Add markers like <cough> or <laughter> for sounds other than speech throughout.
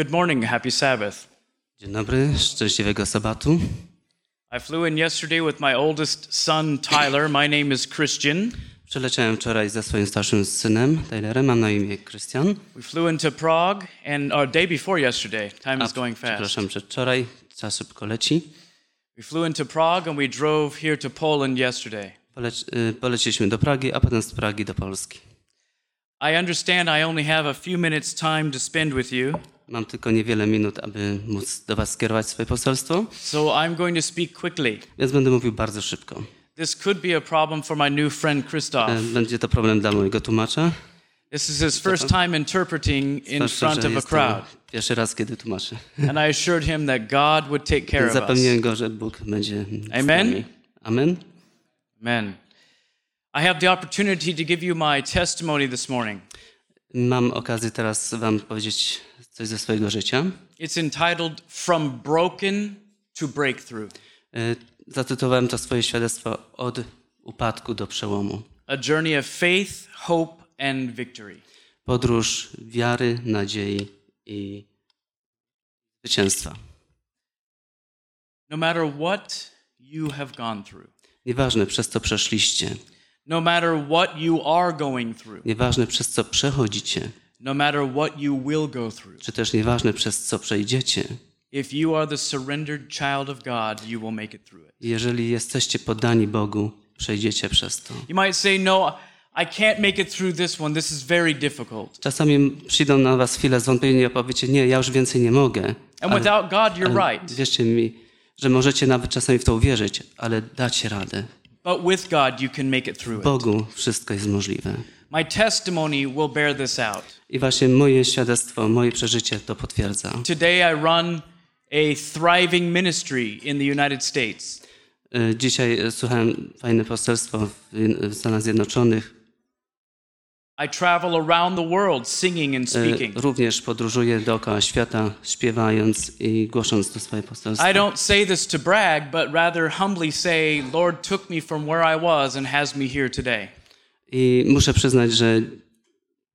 Good morning, happy Sabbath. Dzień dobry, szczęśliwego sabatu. I flew in yesterday with my oldest son, Tyler. My name is Christian. Przyleciałem wczoraj ze swoim starszym synem, Tylerem, mam na imię Krystian. We flew into Prague, and our day before yesterday, time is going fast. Przepraszam, przedwczoraj, czas szybko leci. We flew into Prague and we drove here to Poland yesterday. Poleci, y, poleciliśmy do Pragi, a potem z Pragi do Polski. I understand I only have a few minutes' time to spend with you, Mam tylko niewiele minut, aby móc do Was skierować swoje poselstwo, so I'm going to speak quickly. więc będę mówił bardzo szybko. This could be a problem for my new friend E, Christoph. Będzie to problem dla mojego tłumacza. This is his first time interpreting in front of a crowd, pierwszy raz, kiedy tłumaczę. and I assured him that God would take care of us. zapewniłem go, że Bóg będzie Amen? Amen. Amen. I have the opportunity to give you my testimony this morning. Mam okazję teraz Wam powiedzieć coś ze swojego życia. It's entitled From Broken to Breakthrough E, Zatytułowałem to swoje świadectwo od upadku do przełomu. A Journey of Faith, Hope, and Victory. Podróż wiary, nadziei i zwycięstwa. No matter what you have gone through, Nieważne przez co przeszliście, no matter what you are going through, nieważne przez co przechodzicie, no matter what you will go through, czy też nieważne przez co przejdziecie, if you are the surrendered child of God, you will make it through it. jeżeli jesteście poddani Bogu, przejdziecie przez to. You might say, No, I can't make it through this one. This is very difficult. Czasami przyjdą na was chwile zwątpienia i powiecie, nie, ja już więcej nie mogę. And without God, you're right. wierzcie mi, że możecie nawet czasami w to uwierzyć, ale dacie radę. But with God, you can make it through. Bogu wszystko jest możliwe. My testimony will bear this out. I właśnie moje świadectwo, moje przeżycie to potwierdza. Today, I run a thriving ministry in the United States. E, Dzisiaj e, słuchałem fajne poselstwo w Stanach Zjednoczonych. I travel around the world singing and E, speaking. Również podróżuję dookoła świata, śpiewając i głosząc to swoje poselstwo. I don't say this to brag, but rather humbly say, Lord took me from where I was and has me here today. I muszę przyznać, że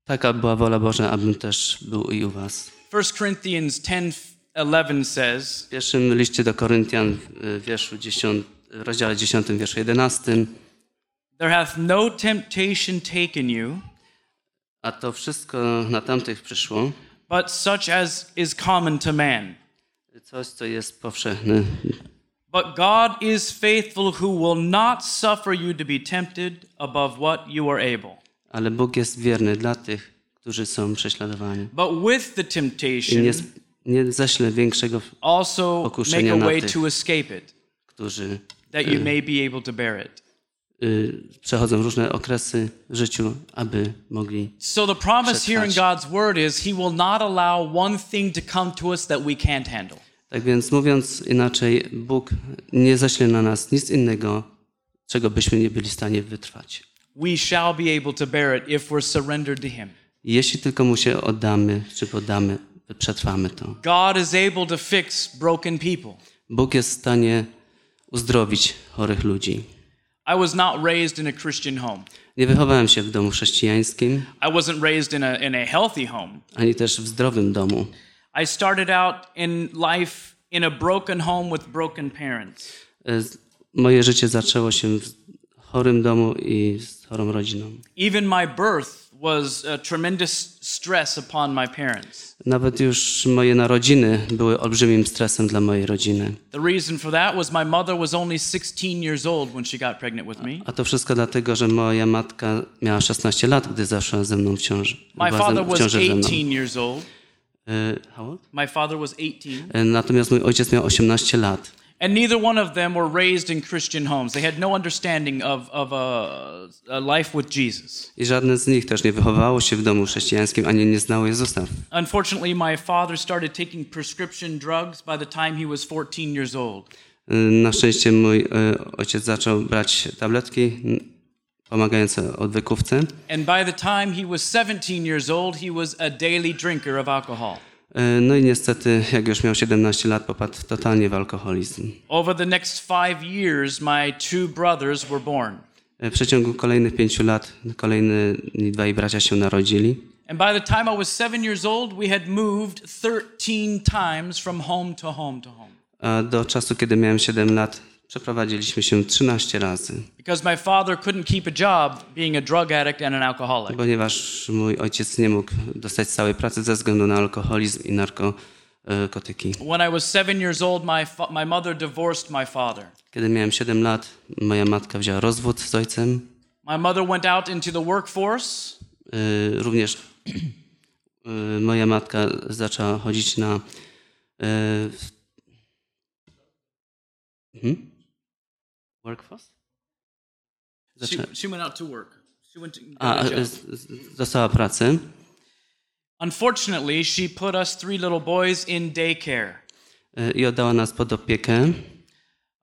taka była wola Boża, abym też był i u was. 1 Corinthians 10:11 says, W pierwszym liście do Koryntian, w wierszu 10, w rozdziale 10, wierszu 11, There hath no temptation taken you, a to wszystko na tamtych przyszło, but such as is common to man. coś, co jest powszechne. But God is faithful, who will not suffer you to be tempted above what you are able. Ale Bóg jest wierny dla tych, którzy są prześladowani. But with the I temptation, nie, nie ześle większego, also make pokuszenia a na way tych. to escape it, którzy that you may be able to bear it. Y, przechodzą różne okresy w życiu, aby mogli. So the promise here in. God's word is He will not allow one thing to come to us that we can't handle. Tak więc mówiąc inaczej, Bóg nie ześle na nas nic innego, czego byśmy nie byli w stanie wytrwać. We shall be able to bear it if we're surrendered to Him. Jeśli tylko mu się oddamy, czy poddamy, przetrwamy to. God is able to fix broken people. Bóg jest w stanie uzdrowić chorych ludzi. I was not raised in a Christian home. Nie wychowałem się w domu chrześcijańskim, I wasn't raised in a, in a healthy home. ani też w zdrowym domu. I started out in life in a broken home with broken parents. E, Moje życie zaczęło się w chorym domu i z chorą rodziną. Even my birth was a tremendous stress upon my parents. Nawet już moje narodziny były olbrzymim stresem dla mojej rodziny. The reason for that was my mother was only 16 years old when she got pregnant with me. A to wszystko dlatego, że moja matka miała 16 lat, gdy zaszła ze mną w ciąży. My father was ciąży ze mną. 18 years old. How old? My father was 18. E, Natomiast mój ojciec miał 18 lat. And neither one of them were raised in Christian homes. They had no understanding of, of a, a life with Jesus. I żadne z nich też nie wychowało się w domu chrześcijańskim, ani nie znało Jezusa. Unfortunately, my father started taking prescription drugs by the time he was 14 years old. E, Na szczęście mój e, ojciec zaczął brać tabletki pomagające odwykówce. And by the time he was 17 years old, he was a daily drinker of alcohol. E, No i niestety, jak już miał 17 lat, popadł totalnie w alkoholizm. Over the next five years, my two brothers were born. E, W przeciągu kolejnych pięciu lat kolejni dwaj bracia się narodzili. And by the time I was seven years old, we had moved 13 times from home to home to home. A do czasu, kiedy miałem 7 lat, przeprowadziliśmy się 13 razy, Because my father couldn't keep a job being a drug addict and an alcoholic. ponieważ mój ojciec nie mógł dostać całej pracy ze względu na alkoholizm i narkotyki. When I was seven years old, my, my mother divorced my father. Kiedy miałem 7 lat, moja matka wzięła rozwód z ojcem. My mother went out into the workforce. Y, Również y, moja matka zaczęła chodzić na y, hmm? Workforce? She, she went out to work. She went to a, a job. y, z- z- dostała pracę. Unfortunately, she put us three little boys in daycare. Uh, y, i oddała nas pod opiekę.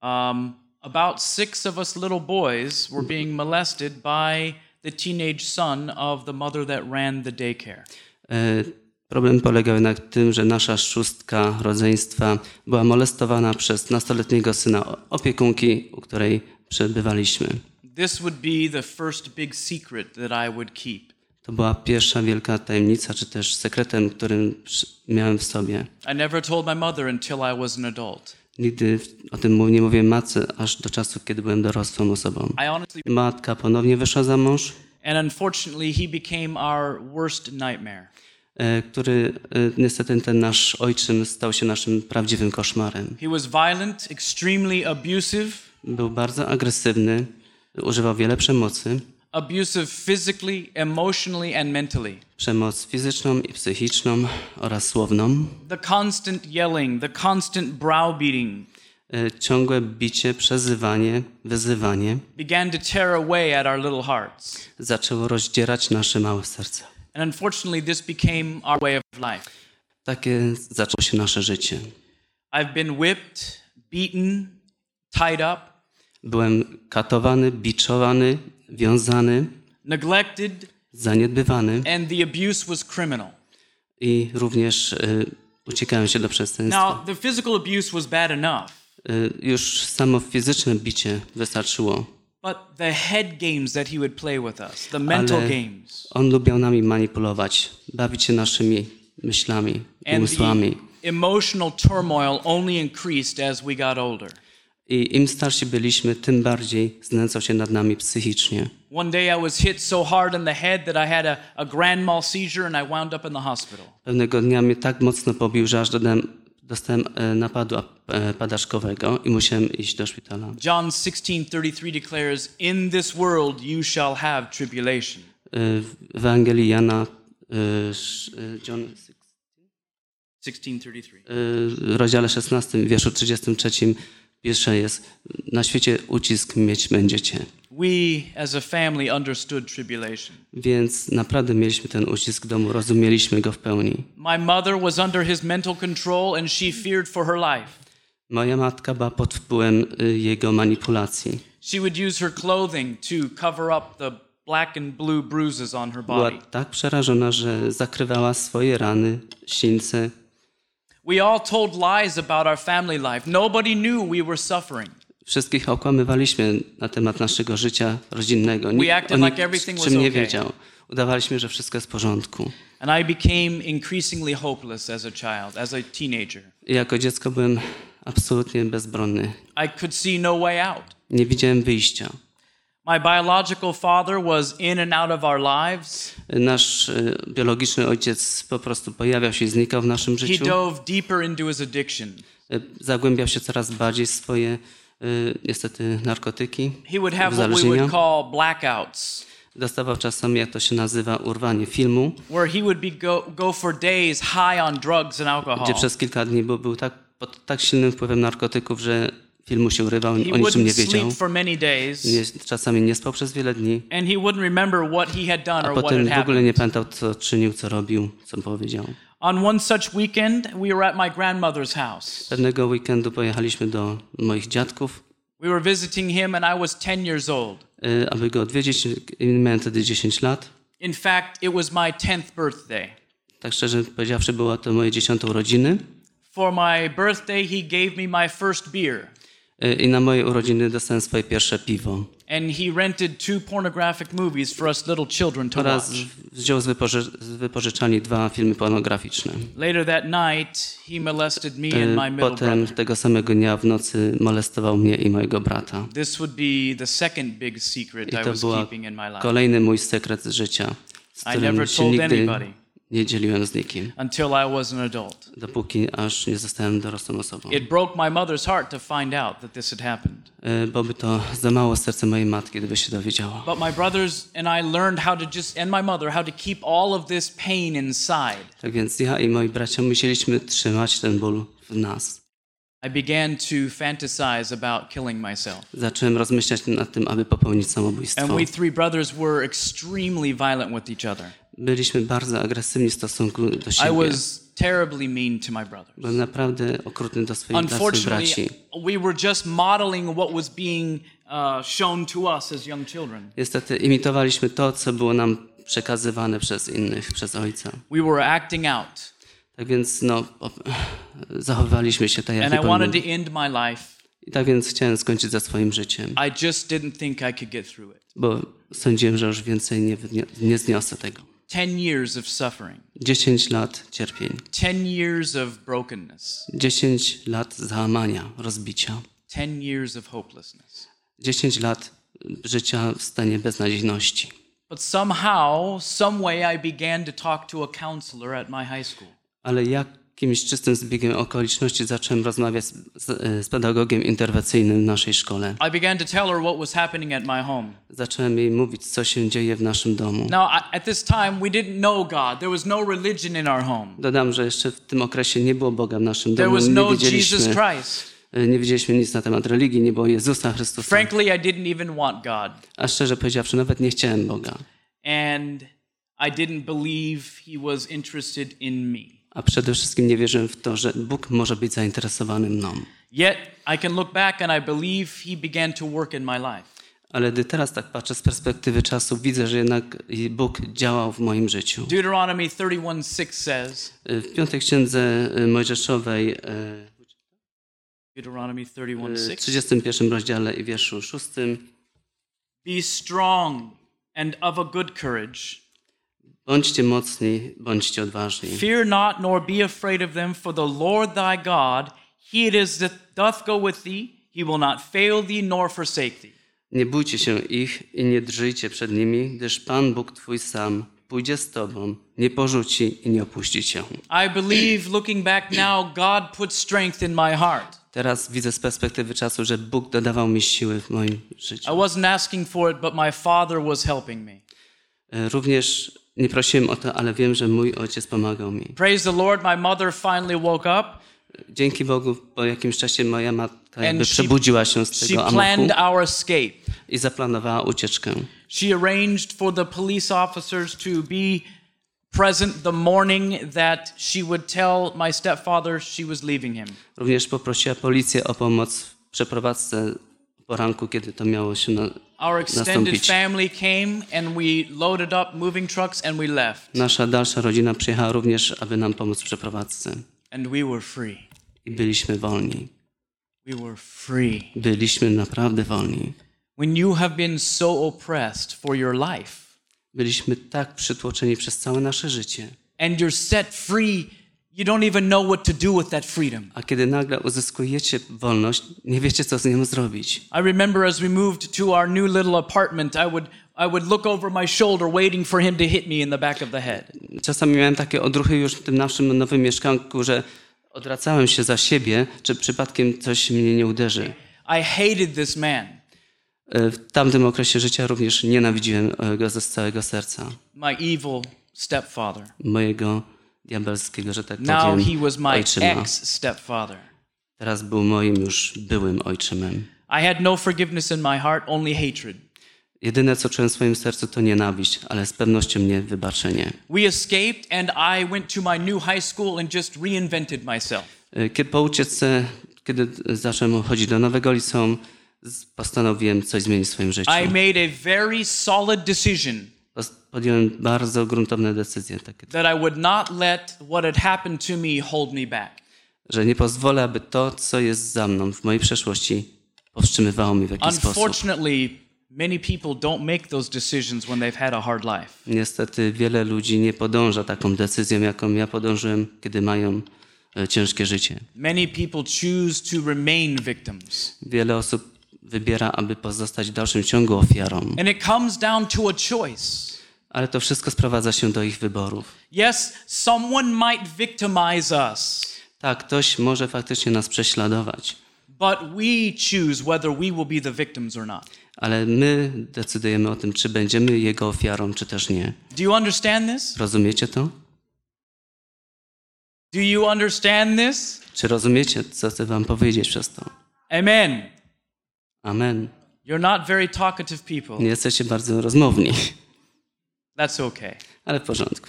Um, about six of us little boys were being molested by the teenage son of the mother that ran the daycare. Uh, Problem polegał na tym, że nasza szóstka rodzeństwa była molestowana przez nastoletniego syna opiekunki, u której przebywaliśmy. To była pierwsza wielka tajemnica, czy też sekretem, którym miałem w sobie. Nigdy o tym nie mówię matce, aż do czasu, kiedy byłem dorosłą osobą. Matka ponownie wyszła za mąż, and unfortunately, he became our worst nightmare. E, który e, niestety ten nasz ojczym stał się naszym prawdziwym koszmarem. He was violent, extremely abusive, Był bardzo agresywny, używał wiele przemocy. abusive physically, emotionally, and mentally. Przemoc fizyczną i psychiczną oraz słowną. The constant yelling, the constant browbeating E, Ciągłe bicie, przezywanie, wyzywanie began to tear away at our little hearts. zaczęło rozdzierać nasze małe serca. And unfortunately, this became our way of life. Takie zaczęło się nasze życie. I've been whipped, beaten, tied up, Byłem katowany, biczowany, wiązany, neglected, zaniedbywany and the abuse was criminal. i również y, uciekałem się do przestępstwa. Now, the physical abuse was bad enough, Y, już samo fizyczne bicie wystarczyło. But the head games that he would play with us, the mental Ale games, on lubiał nami manipulować, bawić się naszymi myślami, and umysłami. the emotional turmoil only increased as we got older. I im starsi byliśmy, tym bardziej znęcał się nad nami psychicznie. One day I was hit so hard in the head that I had a, a grand mal seizure and I wound up in the hospital. Pewnego dnia mnie tak mocno pobił, że aż dodałem, dostałem e, napadu ap- e, padaczkowego i musiałem iść do szpitala. John 16:33 declares, "In this world you shall have tribulation." E, W Ewangelii Jana, John, 16:33. e, rozdziale 16, wierszu 33, pierwsze jest, na świecie ucisk mieć będziecie. We as a family understood tribulation. Więc naprawdę mieliśmy ten ucisk w domu, rozumieliśmy go w pełni. My mother was under his mental control and she feared for her life. Moja matka była pod wpływem y, jego manipulacji. She would use her clothing to cover up the black and blue bruises on her Była body. tak przerażona, że zakrywała swoje rany, sińce. We all told lies about our family life. Nobody knew we were suffering. Wszystkich okłamywaliśmy na temat naszego życia rodzinnego. Nikt o like czym nie wiedział. Udawaliśmy, że wszystko jest w porządku. I jako dziecko byłem absolutnie bezbronny. No. Nie widziałem wyjścia. My biological father was in and out of our lives. Nasz y, biologiczny ojciec po prostu pojawiał się i znikał w naszym He życiu. dove deeper into his addiction. Y, Zagłębiał się coraz bardziej w swoje niestety narkotyki, uzależnienia. Dostawał czasami, jak to się nazywa, urwanie filmu, go, go gdzie przez kilka dni był, był tak, pod tak silnym wpływem narkotyków, że film mu się urywał, He o niczym nie wiedział. sleep for many days, Nie, czasami nie spał przez wiele dni, a potem w ogóle nie pamiętał, co czynił, co robił, co powiedział. On one such weekend, we were at my grandmother's house. Pewnego weekendu pojechaliśmy do moich dziadków, We were visiting him, and I was 10 years old. y, aby go odwiedzić. Miałem wtedy 10 lat. In fact, it was my 10th birthday. Tak szczerze powiedziawszy, było to moje dziesiąte urodziny. For my birthday, he gave me my first beer. Y, I na moje urodziny dostałem swoje pierwsze piwo. And he rented two pornographic movies for us little children to oraz watch. wziął z, wypoży z wypożyczalni dwa filmy pornograficzne. Later that night, he molested me and my E, middle Potem brother. tego samego dnia w nocy molestował mnie i mojego brata. This would be the second big secret I was keeping in my life kolejny mój sekret życia, z I never told nigdy anybody. Nie dzieliłem z nikim, until I was an adult. dopóki aż nie zostałem dorosłą osobą. It broke my mother's heart to find out that this had happened. E, Bo by to zamało serce mojej matki, gdyby się dowiedziała. But my brothers and I learned how to just, and my mother, how to keep all of this pain inside. Tak więc ja i moi bracia musieliśmy trzymać ten ból w nas. I began to fantasize about killing myself. Zacząłem rozmyślać nad tym, aby popełnić And samobójstwo. we three brothers were extremely violent with each other. Byliśmy bardzo agresywni w stosunku do I siebie. was terribly mean to my brothers. Byłem naprawdę okrutny do swoich, braci. We were just modeling what was being uh, shown to us as young children. Niestety imitowaliśmy to, co było nam przekazywane przez innych, przez ojca. We were acting out. Tak więc no, zachowywaliśmy się tak, jak And nie I wanted to end my life. I tak więc chciałem skończyć ze swoim życiem, I just didn't think I could get through it. bo sądziłem, że już więcej nie, wydnie- nie zniosę tego. 10 years of suffering, 10 lat cierpień, 10 years of brokenness, 10 lat załamania, rozbicia, 10 years of hopelessness. 10 lat życia w stanie beznadziejności. But somehow, some way, I began to talk to a counselor at my high school. Ale jakimś czystym zbiegiem okoliczności zacząłem rozmawiać z, z, z pedagogiem interwencyjnym w naszej szkole. I began to tell her what was happening at my home. Zacząłem jej mówić, co się dzieje w naszym domu. Now, at this time, we didn't know God. There was no religion in our home. Dodam, że jeszcze w tym okresie nie było Boga w naszym There domu. was Nie no Jesus Christ. nie wiedzieliśmy nic na temat religii, nie było Jezusa Chrystusa. Frankly, I didn't even want God. A szczerze powiedziawszy, nawet nie chciałem Boga. And I didn't believe He was interested in me. A przede wszystkim nie wierzyłem w to, że Bóg może być zainteresowany mną. Yet, I can look back and I believe He began to work in my life. Ale gdy teraz tak patrzę z perspektywy czasu, widzę, że jednak Bóg działał w moim życiu. Deuteronomy 31 6 says, W piątej księdze Mojżeszowej, e, Deuteronomy 31 w 6, 31 rozdziale i wierszu 6, Be strong and of a good courage. Bądźcie mocni, bądźcie odważni. Fear not, nor be afraid of them, for the Lord thy God, he it is that doth go with thee. He will not fail thee nor forsake thee. Nie bójcie się ich i nie drżyjcie przed nimi, gdyż Pan Bóg Twój sam pójdzie z Tobą, nie porzuci i nie opuści Cię. I believe, looking back now, God put strength in my heart. Teraz widzę z perspektywy czasu, że Bóg dodawał mi siły w moim I życiu. wasn't asking for it, but my Father was helping me. E, Również nie prosiłem o to, ale wiem, że mój ojciec pomagał mi. Praise the Lord, my mother finally woke up Dzięki Bogu po jakimś czasie moja matka jakby przebudziła się z tego amoku i zaplanowała ucieczkę. She arranged for the police officers to be present the morning that she would tell my stepfather she was leaving him. Również poprosiła policję o pomoc w przeprowadzce poranku, kiedy to miało się na, Our extended family came and we loaded up moving trucks and we left. Nasza dalsza rodzina przyjechała również, aby nam pomóc w przeprowadzce. And we were free. I byliśmy wolni. We were free. Byliśmy naprawdę wolni. When you have been so oppressed for your life Byliśmy tak przytłoczeni przez całe nasze życie. and you're set free, you don't even know what to do with that freedom. A kiedy nagle uzyskujecie wolność, nie wiecie, co z nią zrobić. I remember as we moved to our new little apartment, I would I would look over my shoulder waiting for him to hit me in the back of the head. Czasami miałem takie odruchy już w tym naszym nowym mieszkanku, że odwracałem się za siebie, czy przypadkiem coś mnie nie uderzy. I hated this man, E, W tamtym okresie życia również nienawidziłem e, go ze całego serca. my evil stepfather. Mojego diabelskiego, że tak Now powiem, he was my ojczyma. ex stepfather. Teraz był moim już byłym ojczymem. I had no forgiveness in my heart, only hatred. Jedyne, co czułem w swoim sercu, to nienawiść, ale z pewnością nie wybaczenie. We escaped, and I went to my new high school and just reinvented myself. E, Kiedy po ucieczce, kiedy zacząłem chodzić do nowego liceum, postanowiłem coś zmienić w swoim życiu. I made a very solid decision Podjąłem bardzo gruntowne decyzje, takie, that I would not let what had happened to me hold me back. że nie pozwolę, aby to, co jest za mną w mojej przeszłości, powstrzymywało mnie w jakiś sposób. Unfortunately, many people don't make those decisions when they've had a hard life. Niestety wiele ludzi nie podąża taką decyzją, jaką ja podążyłem, kiedy mają e, ciężkie życie. Many people choose to remain victims. Wiele osób wybiera, aby pozostać w dalszym ciągu ofiarą. And it comes down to a choice. Ale to wszystko sprowadza się do ich wyborów. Yes, someone might victimize us, Tak, ktoś może faktycznie nas prześladować, but we choose whether we will be the victims or not. ale my decydujemy o tym, czy będziemy jego ofiarą, czy też nie. Do you understand this? Rozumiecie to? Do you understand this? Czy rozumiecie, co chcę wam powiedzieć przez to? Amen. Amen. You're not very talkative people. Nie jesteście bardzo rozmowni, That's okay. ale w porządku.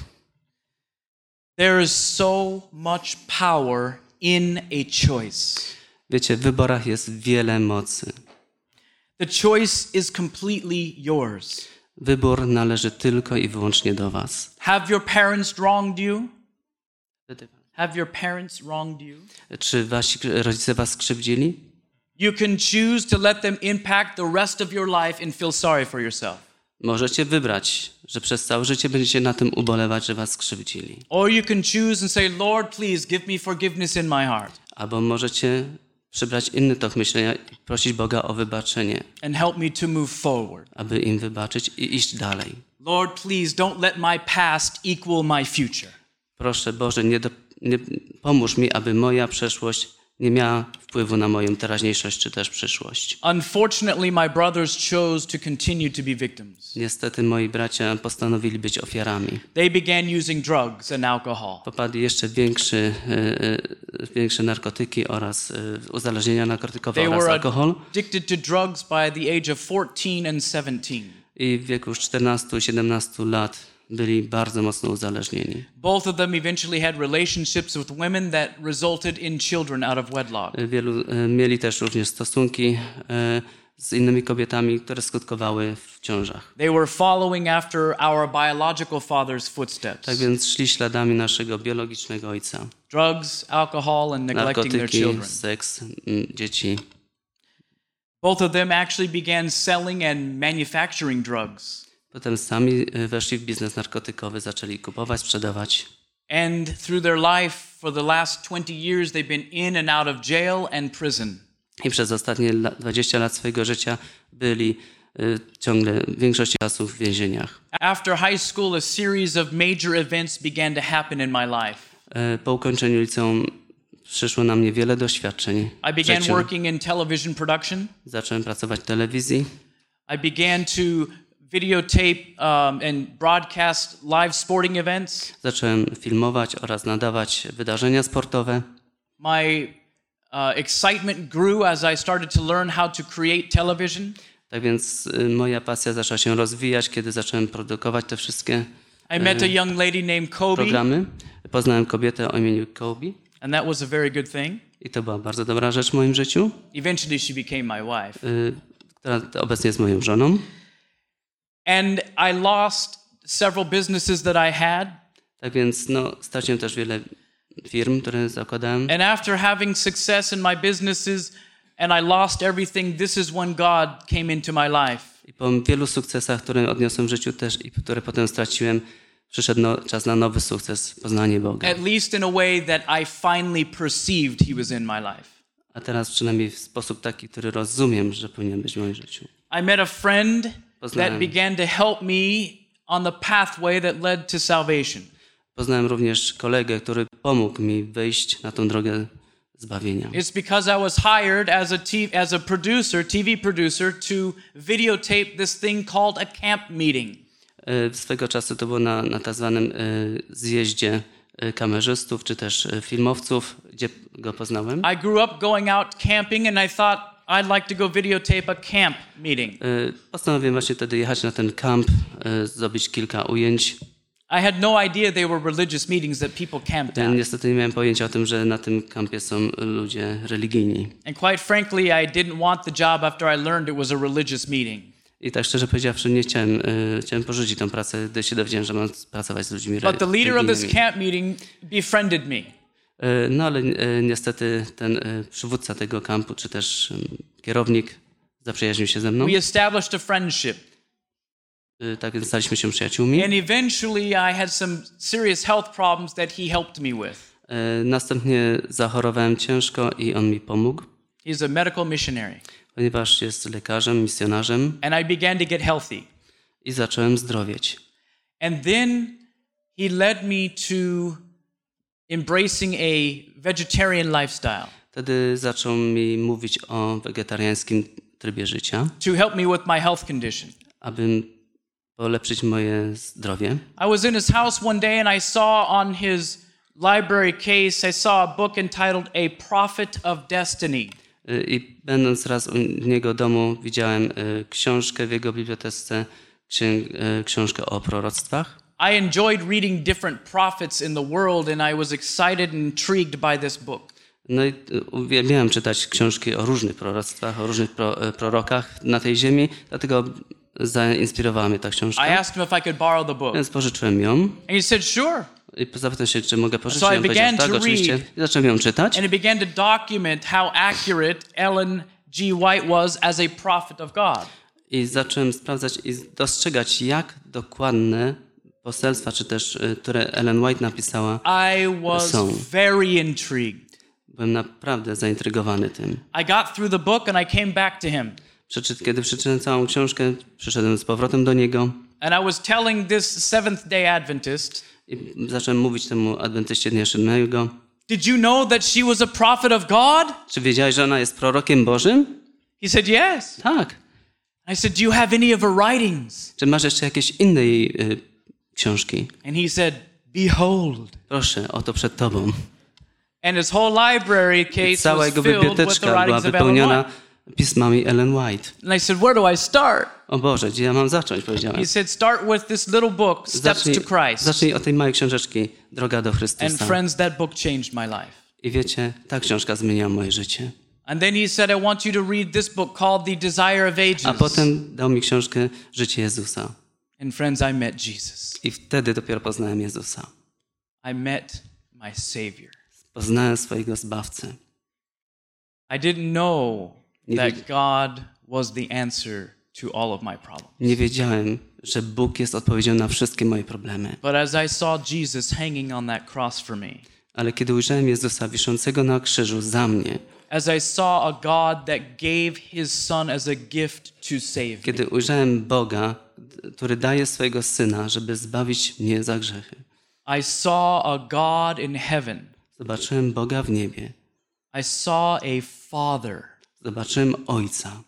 There is so much power in a choice. Wiecie, w wyborach jest wiele mocy. The choice is completely yours. Wybór należy tylko i wyłącznie do was. Have your parents wronged you? Have your parents wronged you? Czy wasi rodzice was skrzywdzili? You can choose to let them impact the rest of your life and feel sorry for yourself. Możecie wybrać, że przez całe życie będziecie na tym ubolewać, że was skrzywdzili. Or you can choose and say, Lord, please give me forgiveness in my heart Albo możecie przybrać inny tok myślenia i prosić Boga o wybaczenie, and help me to move forward. aby im wybaczyć i iść dalej. Lord, please don't let my past equal my future. Proszę Boże, nie, do, nie pomóż mi, aby moja przeszłość nie miała wpływu na moją teraźniejszość czy też przyszłość. Unfortunately, my brothers chose to continue to be victims. Niestety moi bracia postanowili być ofiarami. They began using drugs and alcohol. Popadli jeszcze większy, e, e, większe narkotyki oraz e, uzależnienia narkotykowe They oraz alkohol. addicted to drugs by the age of 14 and 17. I w wieku już 14-17 lat byli bardzo mocno uzależnieni. Both of them eventually had relationships with women that resulted in children out of wedlock. Wielu e, mieli też również stosunki e, z innymi kobietami, które skutkowały w ciążach. They were following after our biological father's footsteps. Tak więc szli śladami naszego biologicznego ojca. Drugs, alcohol, and neglecting their children. seks, dzieci. Both of them actually began selling and manufacturing drugs. Potem sami e, weszli w biznes narkotykowy, zaczęli kupować, sprzedawać. And through their life, for the last 20 years, they've been in and out of jail and prison. I przez ostatnie la- 20 lat swojego życia byli y, ciągle większość czasu w więzieniach. After high school, a series of major events began to happen in my life. E, Po ukończeniu liceum przyszło na mnie wiele doświadczeń. I began working in television production. Zacząłem pracować w telewizji. I began to videotape um, and broadcast live sporting events. Zacząłem filmować oraz nadawać wydarzenia sportowe. My uh, excitement grew as I started to learn how to create television. Tak więc y, moja pasja zaczęła się rozwijać, kiedy zacząłem produkować te wszystkie I met a young lady named Kobe, programy. Poznałem kobietę o imieniu Kobe and that was a very good thing. i to była bardzo dobra rzecz w moim życiu, Eventually, she became my wife. y, która obecnie jest moją żoną. And I lost several businesses that I had. Tak więc no, straciłem też wiele firm, które zakładałem. And after having success in my businesses and I lost everything, this is when God came into my life. I po wielu sukcesach, które odniosłem w życiu też i które potem straciłem, przyszedł no, czas na nowy sukces, poznanie Boga. At least in a way that I finally perceived He was in my life. A teraz przynajmniej w sposób taki, który rozumiem, że powinien być w moim życiu. I met a friend that Poznałem. began to help me on the pathway that led to salvation. Poznałem również kolegę, który pomógł mi wejść na tą drogę zbawienia. It's because I was hired as a, t- as a producer, TV producer, to videotape this thing called a camp meeting. E, Swego czasu to było na, na tak zwanym e, zjeździe e, kamerzystów czy też filmowców, gdzie go poznałem. I grew up going out camping and I thought I'd like to go videotape a camp meeting. E, Postanowiłem właśnie wtedy jechać na ten kamp, e, zrobić kilka ujęć. I had no idea they were religious meetings that people camped at. niestety nie miałem pojęcia o tym, że na tym kampie są ludzie religijni. And quite frankly, I didn't want the job after I learned it was a religious meeting. I tak szczerze powiedziawszy, nie chciałem, e, chciałem porzucić tą pracę, gdy się dowiedziałem, że mam pracować z ludźmi re- But the leader of this religijnymi. camp meeting befriended me. E, No ale e, niestety ten e, przywódca tego kampu, czy też kierownik zaprzyjaźnił się ze mną. We established a friendship. Tak więc staliśmy się przyjaciółmi. And eventually, I had some serious health problems that he helped me with. Następnie zachorowałem ciężko i on mi pomógł, He's a medical missionary. ponieważ jest lekarzem, misjonarzem And I began to get healthy. i zacząłem zdrowieć. And then he led me to embracing a vegetarian lifestyle Wtedy zaczął mi mówić o wegetariańskim trybie życia, to help me with my health condition. aby polepszyć moje zdrowie. I was in his house one day and I saw on his library case, I saw a book entitled A Prophet of Destiny. Y, I będąc raz u niego domu, widziałem y, książkę w jego bibliotece, y, książkę o proroctwach. I enjoyed reading different prophets in the world and I was excited and intrigued by this book. No i y, uwielbiałem czytać książki o różnych proroctwach, o różnych pro, y, prorokach na tej ziemi, dlatego zainspirowała mnie ta I książka. asked him if I could borrow the book. Więc pożyczyłem ją And he said, sure. i zapytał się, czy mogę pożyczyć. So I began tak, to oczywiście. read. I zacząłem ją czytać. And it began to document how accurate Ellen G. White was as a prophet of God. I zacząłem sprawdzać i dostrzegać, jak dokładne poselstwa, czy też, y, które Ellen White napisała, I was Są. very intrigued. byłem naprawdę zaintrygowany tym. I got through the book and I came back to him. Kiedy przeczytałem całą książkę, przyszedłem z powrotem do niego And I was telling this Seventh day Adventist, i zacząłem mówić temu adwentyście Dnia Siódmego. Did you know that she was a prophet of God? Czy wiedziałeś, że ona jest prorokiem Bożym? He said, Yes. Tak. I said, Do you have any of her writings? Czy masz jeszcze jakieś inne jej y, książki? And he said, Behold. Proszę, oto przed tobą. And his whole library case Cała jego biblioteczka była wypełniona pismami Ellen White. And I said, Where do I start? O Boże, gdzie ja mam zacząć? Powiedziałem. He said, Start with this little book, Steps Zacznij, to Christ. zacznij od tej małej książeczki, Droga do And Chrystusa. friends, that book changed my life. I wiecie, ta książka zmieniła moje życie. And then he said, I want you to read this book called The Desire of A Ages. potem dał mi książkę Życie Jezusa. And friends, I met Jesus. I wtedy dopiero poznałem Jezusa. I met my Savior. Poznałem swojego Zbawcę. I didn't know Nie that God was the answer to all of my problems. Nie wiedziałem, że Bóg jest odpowiedzią na wszystkie moje problemy. But as I saw Jesus hanging on that cross for me, Ale kiedy ujrzałem Jezusa wiszącego na krzyżu za mnie, as I saw a God that gave his son as a gift to save kiedy ujrzałem Boga, który daje swojego Syna, żeby zbawić mnie za grzechy, I saw a God in heaven. zobaczyłem Boga w niebie. I saw a father Zobaczyłem Ojca,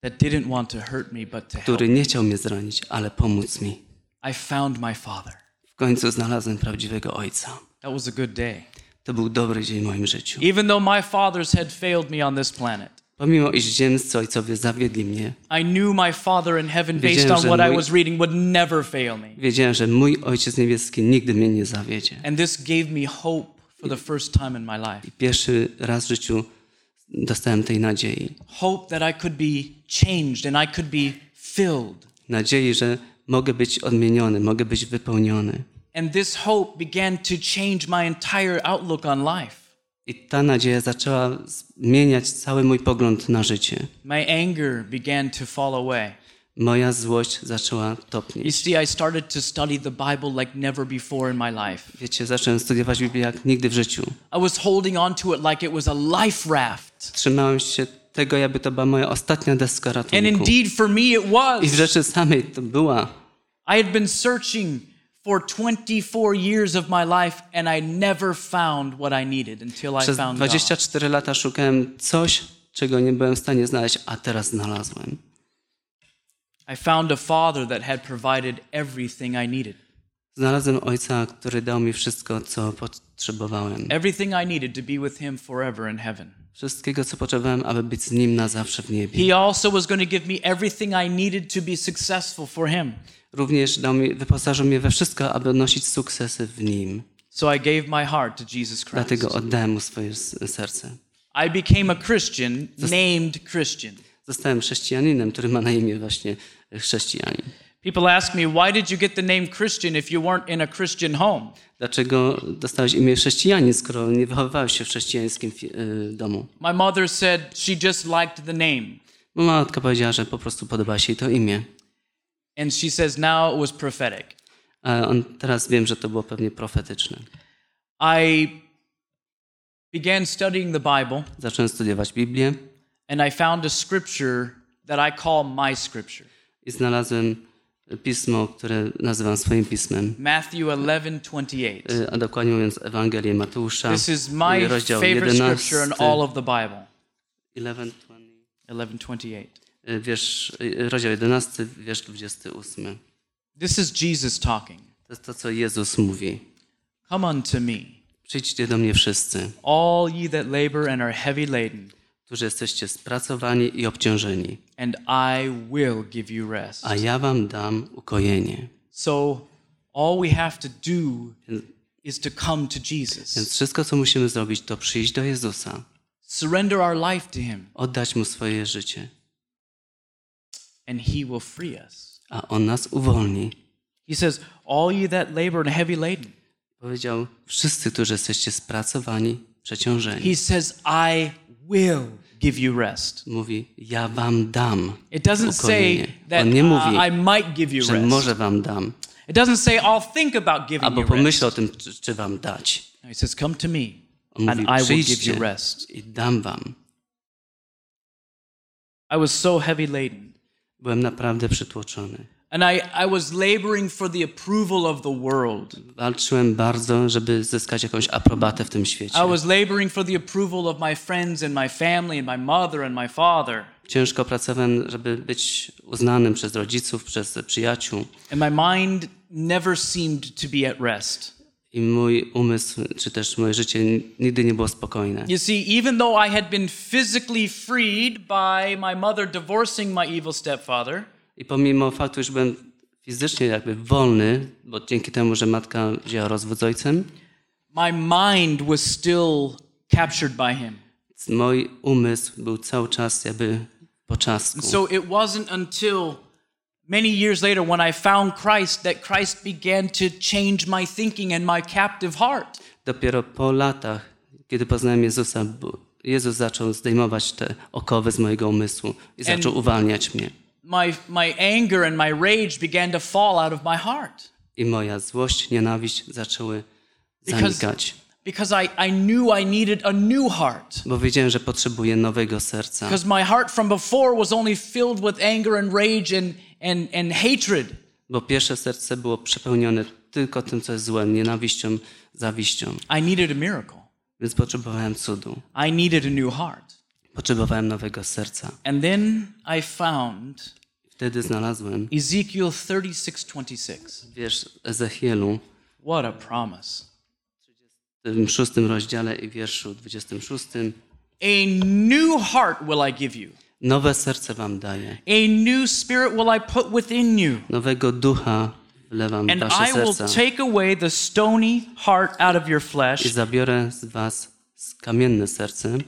that didn't want to hurt me, but to który nie chciał mnie zranić, ale pomóc mi. I found my father. W końcu znalazłem prawdziwego Ojca. That was a good day. To był dobry dzień w moim życiu. Even though my fathers had failed me on this planet, Pomimo iż ziemscy ojcowie zawiedli mnie, I knew my father in heaven, based on what I mój- was reading, would never fail me. wiedziałem, że mój Ojciec Niebieski nigdy mnie nie zawiedzie. And this gave me hope for the first time in my life. Pierwszy raz w życiu dostałem tej nadziei. Hope that I could be changed and I could be filled. Nadziei, że mogę być odmieniony, mogę być wypełniony. And this hope began to change my entire outlook on life. I ta nadzieja zaczęła zmieniać cały mój pogląd na życie. My anger began to fall away. Moja złość zaczęła You topnieć. see, I started to study the Bible like never before in my life. Wiecie, zacząłem studiować Biblię jak nigdy w życiu. I was holding on to it like it was a life raft. Trzymałem się tego, jakby to była moja ostatnia deska And ratunku. indeed, for me, it I w rzeczy samej to była. I had been searching for 24 years of my life, and I never found what I needed until I Przez found God. 24 lata szukałem coś, czego nie byłem w stanie znaleźć, a teraz znalazłem. I found a father that had provided everything I needed. Znalazłem ojca, który dał mi wszystko, co potrzebowałem. Everything I needed to be with him forever in heaven. Wszystkiego, co potrzebowałem, aby być z nim na zawsze w niebie. He also was going to give me everything I needed to be successful for him. Również dał mi, wyposażył mnie we wszystko, aby odnosić sukcesy w nim. So I gave my heart to Jesus Christ. Dlatego oddałem mu swoje serce. I became a Christian named Christian. Zostałem chrześcijaninem, który ma na imię właśnie chrześcijanin. People ask me, why did you get the name Christian if you weren't in a Christian home? Dlaczego dostałeś imię chrześcijanin, skoro nie wychowywałeś się w chrześcijańskim y, domu? My mother said she just liked the name. Matka powiedziała, że po prostu podoba się jej to imię. And she says now it was prophetic. On, teraz wiem, że to było pewnie profetyczne. I began studying the Bible Zacząłem studiować Biblię and I found a scripture that I call my scripture. i znalazłem pismo, które nazywam swoim pismem. Matthew 11:28. Y, A dokładnie mówiąc Ewangelię Mateusza, This is my rozdział favorite 11, scripture in all of the Bible. 11, 11:28. y, wiersz, rozdział 11, wiersz 28. This is Jesus talking. To jest to, co Jezus mówi. Come unto me, Przyjdźcie do mnie wszyscy, all ye that labor and are heavy laden, którzy jesteście spracowani i obciążeni, and I will give you rest. a ja wam dam ukojenie. So all we have to do is to come to Jesus. Więc wszystko, co musimy zrobić, to przyjść do Jezusa, Surrender our life to him oddać Mu swoje życie, and he will free us. a On nas uwolni. He says, All ye that labor and heavy laden. Powiedział, wszyscy, którzy jesteście spracowani, przeciążeni. He says, I will give you rest. Mówi, ja wam dam It doesn't say that On nie mówi, uh, I might give you że rest. może wam dam, It doesn't say I'll think about giving albo you rest. pomyślę o tym, czy, czy wam dać. No, He says, Come to me On and mówi, I will give przyjdźcie you rest. i dam wam. I was so heavy laden. Byłem naprawdę przytłoczony. And I, I was laboring for the approval of the world. Walczyłem bardzo, żeby zyskać jakąś aprobatę w tym świecie. I was laboring for the approval of my friends and my family and my mother and my father. Ciężko pracowałem, żeby być uznanym przez rodziców, przez przyjaciół. And my mind never seemed to be at rest. I mój umysł, czy też moje życie nigdy nie było spokojne. You see, even though I had been physically freed by my mother divorcing my evil stepfather, I pomimo faktu, że byłem fizycznie jakby wolny, bo dzięki temu, że matka wzięła rozwód z ojcem, my mind was still captured by him. mój umysł był cały czas jakby po czasku. So it wasn't until many years later when I found Christ that Christ began to change my thinking and my captive heart. Dopiero po latach, kiedy poznałem Jezusa, Jezus zaczął zdejmować te okowy z mojego umysłu i zaczął uwalniać mnie. My, my anger and my rage began to fall out of my heart I moja złość, nienawiść zaczęły zanikać. because I, I knew I needed a new heart. Bo wiedziałem, że potrzebuję nowego serca. Because my heart from before was only filled with anger and rage and, and, and hatred. Bo pierwsze serce było przepełnione tylko tym, co jest złe, nienawiścią, zawiścią. I needed a miracle. Więc potrzebowałem cudu. I needed a new heart. Potrzebowałem nowego serca. And then I found Wtedy znalazłem Ezekiel 36:26. wiersz Ezechielu What a promise. w tym szóstym rozdziale i wierszu 26. A new heart will I give you. Nowe serce wam daję. A new spirit will I put within you. Nowego ducha wlewam And wasze I will serca. take away the stony heart out of your I flesh, zabiorę z was kamienne serce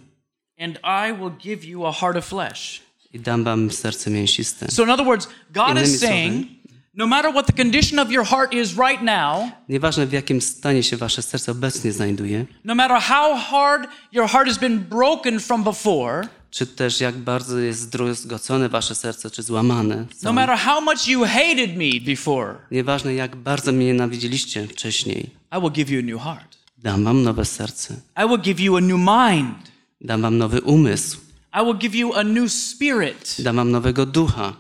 and I will give you a heart of flesh. i dam wam serce mięsiste. So, in other words, God Innymi is saying, no matter what the condition of your heart is right now, Nieważne w jakim stanie się wasze serce obecnie znajduje, no matter how hard your heart has been broken from before, czy też jak bardzo jest zdruzgocone wasze serce, czy złamane. no matter how much you hated me before, Nieważne jak bardzo mnie nienawidzieliście wcześniej, I will give you a new heart. dam wam nowe serce. I will give you a new mind. Dam wam nowy umysł. I will give you a new spirit. Dam wam nowego ducha.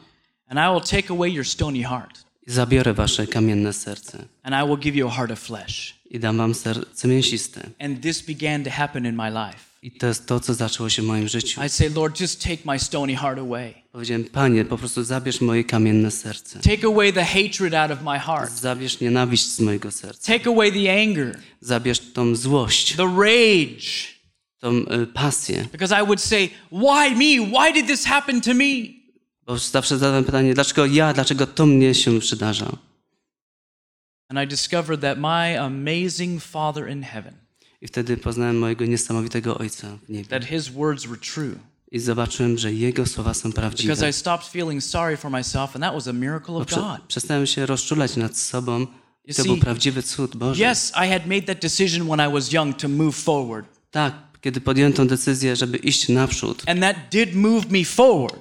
And I will take away your stony heart. I zabiorę wasze kamienne serce. And I will give you a heart of flesh. I dam wam serce mięsiste. And this began to happen in my life. I to jest to, co zaczęło się w moim życiu. I say, Lord, just take my stony heart away. Powiedziałem, Panie, po prostu zabierz moje kamienne serce. Take away the hatred out of my heart. Zabierz nienawiść z mojego serca. Take away the anger, Zabierz tą złość, the rage. tą y, pasję. Because I would say, Why me? Why did this happen to me? Bo zawsze zadałem pytanie, dlaczego ja, dlaczego to mnie się przydarza? And I discovered that my amazing Father in heaven, I wtedy poznałem mojego niesamowitego Ojca w niebie. that his words were true. I zobaczyłem, że Jego słowa są Because prawdziwe. I stopped feeling sorry for myself, and that was a miracle of Prze- God. przestałem się rozczulać nad sobą. I to był prawdziwy cud Boży. Yes, I had made that decision when I was young to move forward. Tak, kiedy podjąłem tę decyzję, żeby iść naprzód. And that did move me forward.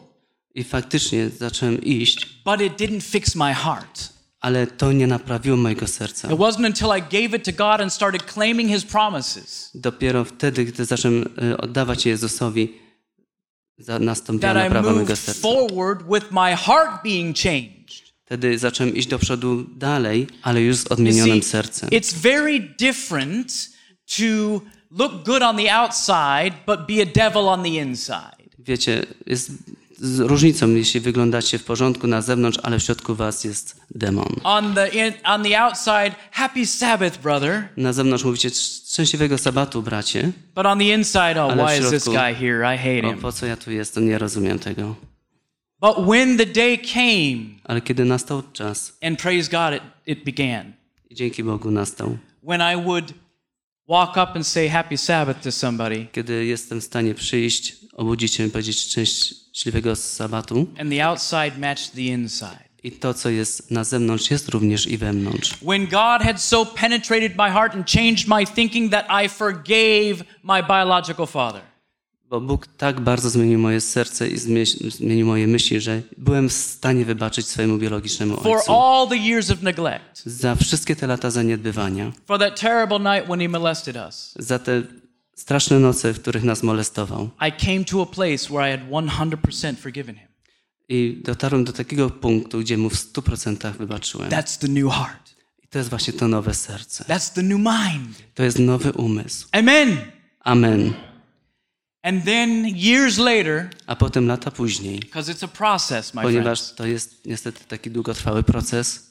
I faktycznie zacząłem iść, but it didn't fix my heart. Ale to nie naprawiło mojego serca. It wasn't until I gave it to God and started claiming His promises Dopiero wtedy, gdy zacząłem e, oddawać je Jezusowi, nastąpiła naprawa mojego serca. forward with my heart being changed. Wtedy zacząłem iść do przodu dalej, ale już z odmienionym sercem. it's very different to look good on the outside, but be a devil on the inside. Wiecie, jest z różnicą, jeśli wyglądacie w porządku na zewnątrz, ale w środku was jest demon. On the in, on the outside, happy Sabbath, brother. Na zewnątrz mówicie szczęśliwego sabatu, bracie. But on the inside, oh, why is this środku- guy here? I hate O, him. po co ja tu jestem? Nie rozumiem tego. But when the day came, Ale kiedy nastał czas, and praise God, it, it began. i dzięki Bogu nastał, When I would walk up and say happy Sabbath to somebody, kiedy jestem w stanie przyjść, obudzić się i powiedzieć szczęśliwego sabatu and the outside matched the inside. i to, co jest na zewnątrz, jest również i wewnątrz. When God had so penetrated my heart and changed my thinking that I forgave my biological father. Bo Bóg tak bardzo zmienił moje serce i zmie- zmienił moje myśli, że byłem w stanie wybaczyć swojemu biologicznemu For ojcu. all the years of neglect, Za wszystkie te lata zaniedbywania, for that terrible night when he molested us, za te straszne noce, w których nas molestował. I came to a place where I had 100% forgiven him. I dotarłem do takiego punktu, gdzie mu w 100% wybaczyłem. That's the new heart. I to jest właśnie to nowe serce. That's the new mind. To jest nowy umysł. Amen. Amen. And then years later, A potem lata później, because it's a process, my ponieważ friends, to jest niestety taki długotrwały proces,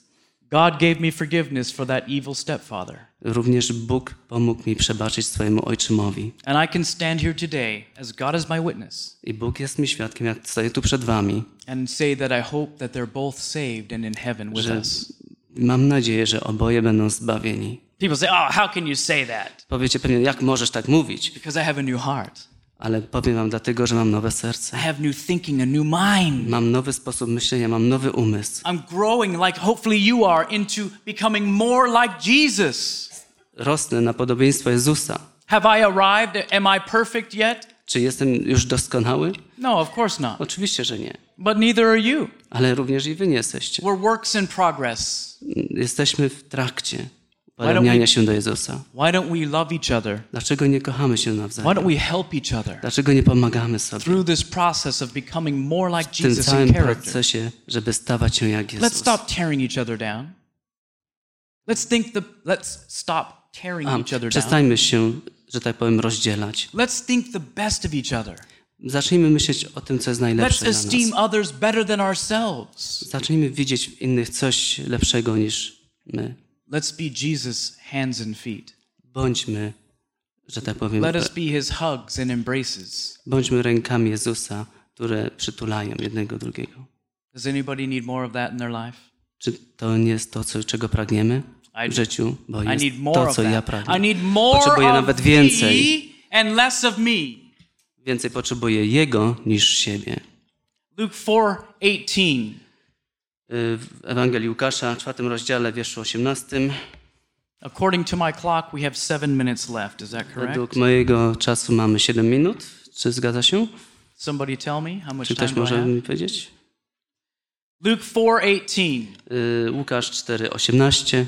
God gave me forgiveness for that evil stepfather. również Bóg pomógł mi przebaczyć swojemu ojczymowi. And I can stand here today as God is my witness I Bóg jest mi świadkiem, jak stoję tu przed wami, and say that I hope that they're both saved and in heaven with że us. mam nadzieję, że oboje będą zbawieni. People say, Oh, how can you say that? Powiecie pewnie, jak możesz tak mówić? Because I have a new heart. Ale powiem wam dlatego, że mam nowe serce. I have new thinking, a new mind. Mam nowy sposób myślenia, mam nowy umysł. I'm growing, like hopefully you are, into becoming more like Jesus. Rosnę na podobieństwo Jezusa. Have I arrived? Am I perfect yet? Czy jestem już doskonały? No, of course not. Oczywiście, że nie. But neither are you. Ale również i wy nie jesteście. We're works in progress. Jesteśmy w trakcie we- się do Jezusa. Why don't we love each other? Dlaczego nie kochamy się Why nawzajem? don't we help each other Dlaczego nie pomagamy sobie through this process of becoming more like w tym Jesus in całym character? procesie, żeby stawać się jak Let's Jezus? stop tearing each other down. Let's think the let's stop tearing each other down. przestańmy się, że tak powiem, rozdzielać. Let's think the best of each other. Zacznijmy myśleć o tym, co jest najlepsze Let's dla esteem nas. others better than ourselves. Zacznijmy widzieć w innych coś lepszego niż my. Let's be Jesus' hands and feet. Bądźmy, że tak powiem, Let us be his hugs and embraces. bądźmy rękami Jezusa, które przytulają jednego drugiego. Does anybody need more of that in their life? Czy to nie jest to, co, czego pragniemy I w życiu? Bo I jest need more to, of co ja that. I pragnę. need more Potrzebuję of nawet więcej. thee and less of me. Więcej potrzebuję Jego niż siebie. Luke 4:18. Y, W Ewangelii Łukasza, czwartym rozdziale, wierszu 18. According to my clock, we have seven minutes left. Is that correct? Według mojego czasu mamy 7 minut. Czy zgadza się? Somebody tell me how much Czy time ktoś I może mi powiedzieć? Luke 4:18. Y, Łukasz 4, 18.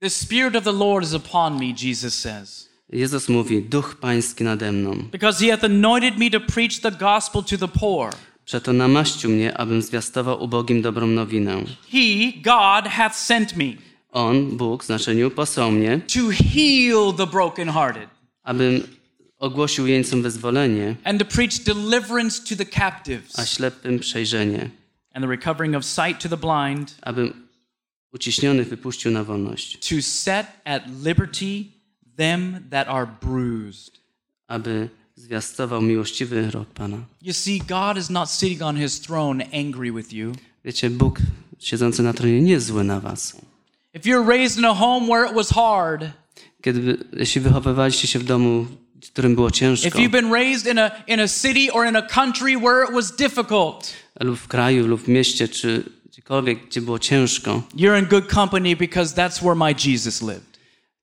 The spirit of the Lord is upon me, Jesus says, Jezus mówi, Duch Pański nade mną. because he hath anointed me to preach the gospel to the poor. Przeto namaścił mnie, abym zwiastował ubogim dobrą nowinę. He, God, hath sent me On, Bóg, w znaczeniu, posłał mnie, to heal the brokenhearted abym ogłosił jeńcom wyzwolenie, and to preach deliverance to the a captives ślepym przejrzenie, and the recovering of sight to the blind, abym uciśnionych wypuścił na wolność, to set at liberty them that are bruised. aby zwiastował miłościwy rok Pana. You see, God is not sitting on his throne angry with you. Wiecie, Bóg siedzący na tronie nie jest zły na was. If you're raised in a home where it was hard, Kiedy jeśli wychowywaliście się w domu, w którym było ciężko, if you've been raised in a, in a city or in a country where it was difficult, lub w kraju, lub w mieście, czy gdziekolwiek, gdzie było ciężko, you're in good company because that's where my Jesus lived.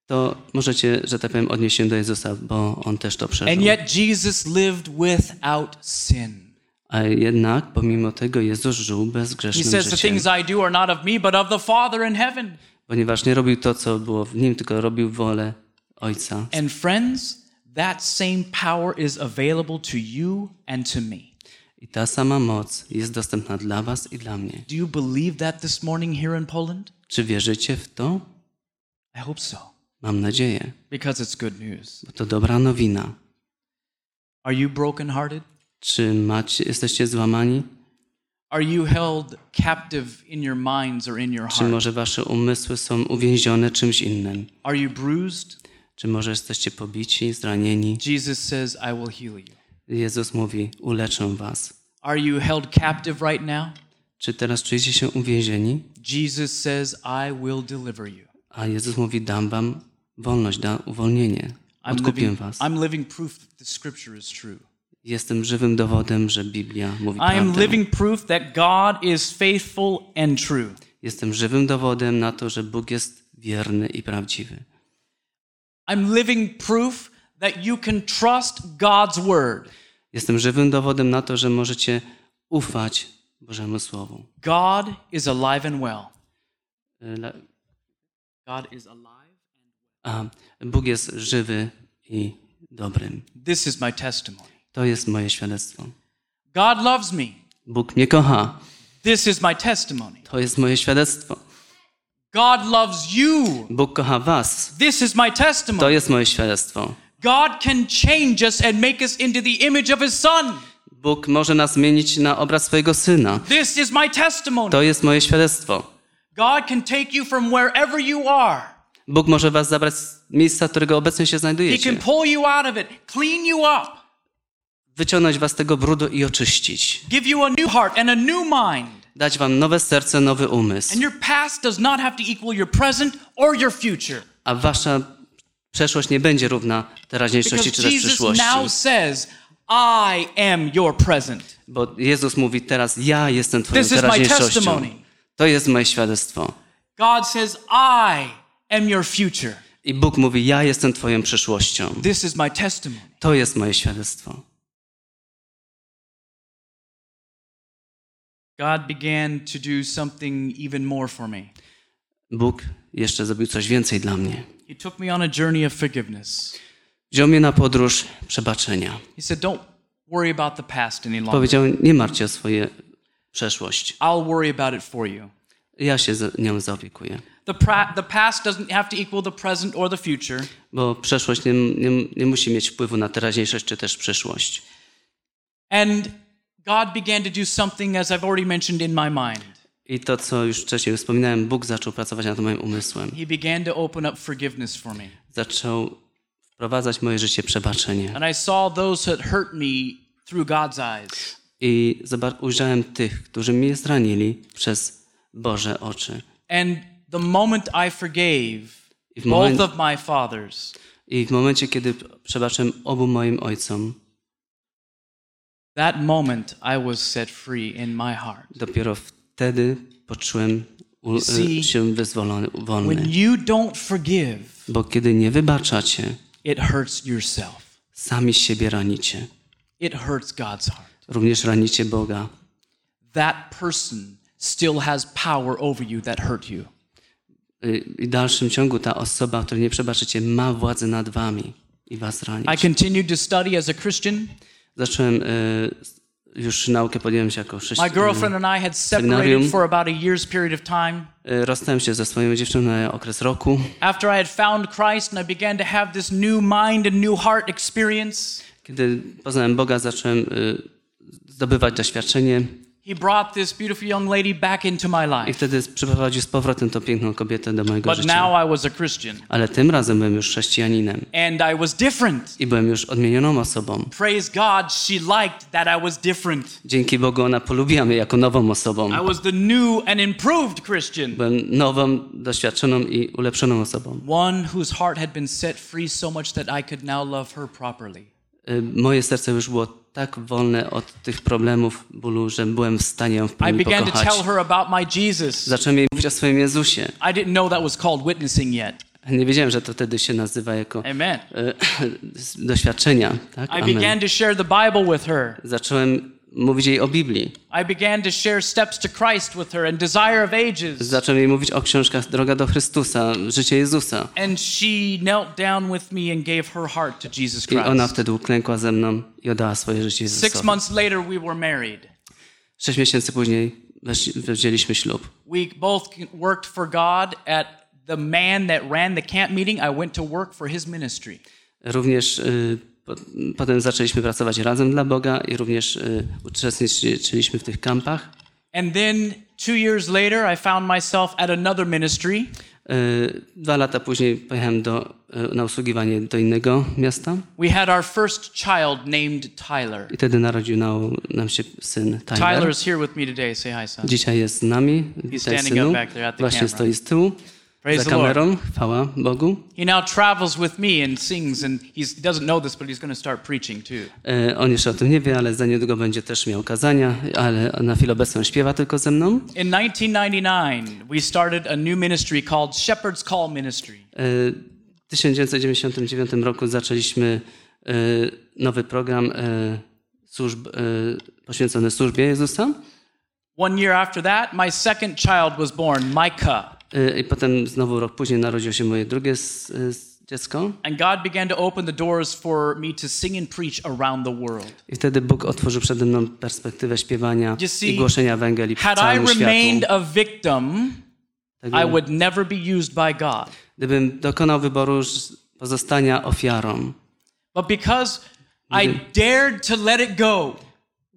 To możecie, że tak powiem, odnieść się do Jezusa, bo On też to And przeżył. yet Jesus lived without sin. A jednak pomimo tego Jezus żył He bezgrzesznym says, The życiem, things I do are not of me, but of the Father in heaven. ponieważ nie robił to, co było w nim, tylko robił wolę Ojca. And friends, that same power is available to you and to me. I ta sama moc jest dostępna dla was i dla mnie. Do you believe that this morning here in Poland? Czy wierzycie w to? I hope so, Mam nadzieję, because it's good news. bo to dobra nowina. Are you brokenhearted? Czy macie, jesteście złamani? Are you held captive in your minds or in your Czy heart? może wasze umysły są uwięzione czymś innym? Are you bruised? Czy może jesteście pobici, zranieni? Jesus says, I will heal you. Jezus mówi, uleczę was. Are you held captive right now? Czy teraz czujecie się uwięzieni? Jesus says, I will deliver you. A Jezus mówi, dam wam wolność, da uwolnienie. Odkupię was. I'm living proof that scripture is true. Jestem żywym dowodem, że Biblia mówi I am prawdę. living proof that God is faithful and true. Jestem żywym dowodem na to, że Bóg jest wierny i prawdziwy. I'm living proof that you can trust God's word. Jestem żywym dowodem na to, że możecie ufać Bożemu Słowu. God is alive and well. Y, la- God is alive. A Bóg jest żywy i dobrym. This is my testimony. To jest moje świadectwo. God loves me. Bóg mnie kocha. This is my testimony. To jest moje świadectwo. God loves you. Bóg kocha was. This is my To testimony. jest moje świadectwo. God can change us and make us into the image of his son. Bóg może nas zmienić na obraz swojego Syna. This is my testimony. To jest moje świadectwo. God can take you from wherever you are. Bóg może was zabrać z miejsca, którego obecnie się He znajdujecie. can pull you out of it, clean you up, Wyciągnąć was z tego brudu i oczyścić. give you a new heart and a new mind. Dać wam nowe serce, nowy umysł. And your past does not have to equal your present or your future. A wasza przeszłość nie będzie równa teraźniejszości Because czy też Jesus przyszłości. now says, I am your present. Bo Jezus mówi teraz, ja jestem twoją This is my testimony. To jest moje świadectwo. God says, I am your future. I Bóg mówi, ja jestem twoją przyszłością. This is my testimony. To jest moje świadectwo. God began to do something even more for me. Bóg jeszcze zrobił coś więcej dla mnie. He took me on a journey of forgiveness. Wziął mnie na podróż przebaczenia. He said, Don't worry about the past any longer. Powiedział, nie martw się o swoje przeszłość. I'll worry about it for you. Ja się za- nią zaopiekuję. The, pra- the past doesn't have to equal the present or the future. Bo przeszłość nie, nie, nie musi mieć wpływu na teraźniejszość czy też przyszłość. And God began to do something, as I've already mentioned, in my mind. I to, co już wcześniej wspominałem, Bóg zaczął pracować nad moim umysłem. He began to open up forgiveness for me. Zaczął wprowadzać moje życie przebaczenie. And I saw those that hurt me through God's eyes. I ujrzałem tych, którzy mnie zranili przez Boże oczy. And the moment I forgave both of my fathers, I w momencie, kiedy przebaczyłem obu moim ojcom, that moment I was set free in my heart. dopiero wtedy poczułem u, see, e, się wyzwolony, When wolny. you don't forgive, Bo kiedy nie wybaczacie, it hurts yourself. sami siebie ranicie. It hurts God's heart. Również ranicie Boga. That person still has power over you that hurt you. Y, I w dalszym ciągu ta osoba, której nie przebaczycie, ma władzę nad wami i was ranić. I continued to study as a Christian. Zacząłem, y, już naukę podjąłem się jako My chrześcijanin. girlfriend and I had separated for about a year's period of time. Y, Rozstałem się ze swoją dziewczyną na okres roku. After I had found Christ and I began to have this new mind and new heart experience, Kiedy poznałem Boga, zacząłem y, zdobywać doświadczenie He brought this beautiful young lady back into my i life. wtedy przyprowadził z powrotem tą piękną kobietę do mojego But życia. now I was a Christian Ale tym razem byłem już chrześcijaninem and I was different. i byłem już odmienioną osobą. Praise God, she liked that I was different. Dzięki Bogu ona polubiła mnie jako nową osobą. I was the new and improved Christian, Byłem nową, doświadczoną i ulepszoną osobą. one whose heart had been set free so much that I could now love her properly. Y, Moje serce już było tak wolne od tych problemów, bólu, że byłem w stanie ją w I pełni pokochać. Zacząłem jej mówić o swoim Jezusie. Nie wiedziałem, że to wtedy się nazywa jako Amen. e, <laughs> doświadczenia. Tak? Amen. to share the Bible with her. Zacząłem mówić jej o Biblii. I began to share Steps to Christ with her and Desire of Ages. Zacząłem jej mówić o książkach Droga do Chrystusa, Życie Jezusa. And she knelt down with me and gave her heart to Jesus I ona Christ. wtedy uklękła ze mną i oddała swoje życie Six Jezusowi. months later, we were married. Sześć miesięcy później wzięliśmy ślub. We both worked for God at the man that ran the camp meeting. I went to work for his ministry. Również y, potem zaczęliśmy pracować razem dla Boga i również y, uczestniczyliśmy w tych kampach. And then two years later, I found myself at another ministry. Y, Dwa lata później pojechałem do, y, na usługiwanie do innego miasta We had our first child named Tyler. i wtedy narodził nam, się syn Tyler. Tyler's here with me today. Say hi, son. Dzisiaj jest z nami, He's witaj standing synu. up back there at the Właśnie camera. stoi z tyłu, Praise za kamerą, chwała Bogu. He now travels with me and sings, and he doesn't know this, but he's going to start preaching too. E, On jeszcze o tym nie wie, ale za niedługo będzie też miał kazania, ale na chwilę obecną śpiewa tylko ze mną. In 1999, we started a new ministry called Shepherd's Call Ministry. E, W 1999 roku zaczęliśmy e, nowy program e, służb, e, poświęcony służbie Jezusa. One year after that, my second child was born, Micah. E, I potem znowu rok później narodziło się moje drugie s- dziecko. And God began to open the doors for me to sing and preach around the world. I wtedy Bóg otworzył przede mną perspektywę śpiewania see, i głoszenia Ewangelii w Had I całym remained światu. a victim, Tego- I would never be used by God. Gdybym dokonał wyboru pozostania ofiarą, But because I dared to let it go,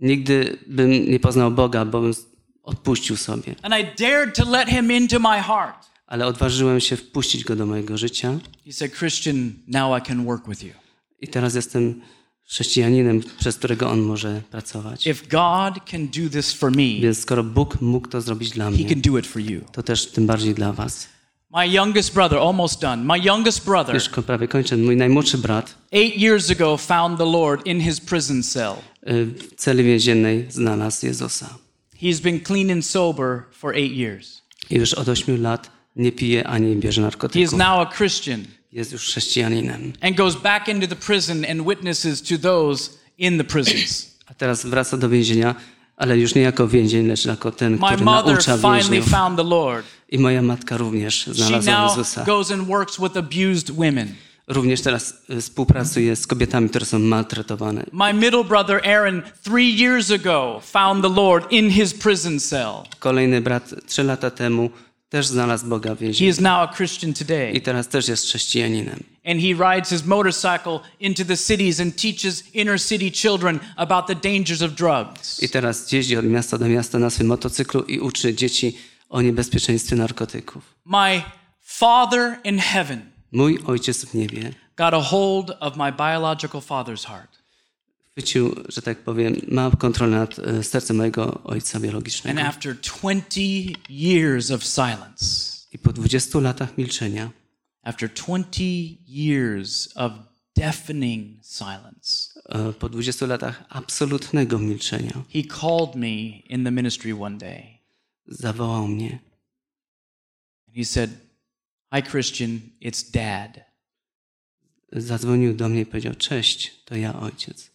nigdy bym nie poznał Boga, bo bym odpuścił sobie. and I dared to let Him into my heart, Ale odważyłem się wpuścić Go do mojego życia He said, Christian, now I can work with you. i teraz jestem chrześcijaninem, przez którego On może pracować. If God can do this for me, Więc skoro Bóg mógł to zrobić dla He mnie, can do it for you. to też tym bardziej dla was. My youngest brother, almost done, my youngest brother, Już prawie kończę. Mój najmłodszy brat eight years ago, found the Lord in his prison cell. y, w celi więziennej znalazł Jezusa. He's been clean and sober for eight years. I już od 8 lat nie pije ani bierze He is narkotyków. now a Christian Jest już chrześcijaninem. and goes back into the prison and witnesses to those in the prisons. <clears throat> A teraz wraca do więzienia, ale już nie jako więzień, lecz jako ten, My który mother naucza finally więźniów. found the Lord. I moja matka również She znalazła now Jezusa. goes and works with abused women. Również teraz y, współpracuje z kobietami, które są maltretowane. My middle brother Aaron, three years ago, found the Lord in his prison cell. Kolejny brat trzy lata temu też znalazł Boga w He więzieniu. is now a Christian I today. teraz też jest chrześcijaninem. And he rides his motorcycle into the cities and teaches inner city children about the dangers of drugs. I teraz jeździ od miasta do miasta na swym motocyklu i uczy dzieci o niebezpieczeństwie narkotyków. My Father in heaven Mój ojciec w niebie got a hold of my biological father's heart. chwycił, że tak powiem, ma kontrolę nad e, sercem mojego ojca And biologicznego. after 20 years of silence, I po 20 latach milczenia, after 20 years of deafening silence, e, po 20 latach absolutnego milczenia, he called me in the ministry one day. zawołał mnie. And he said, Hi, Christian, it's dad. Zadzwonił do mnie i powiedział: Cześć, to ja ojciec.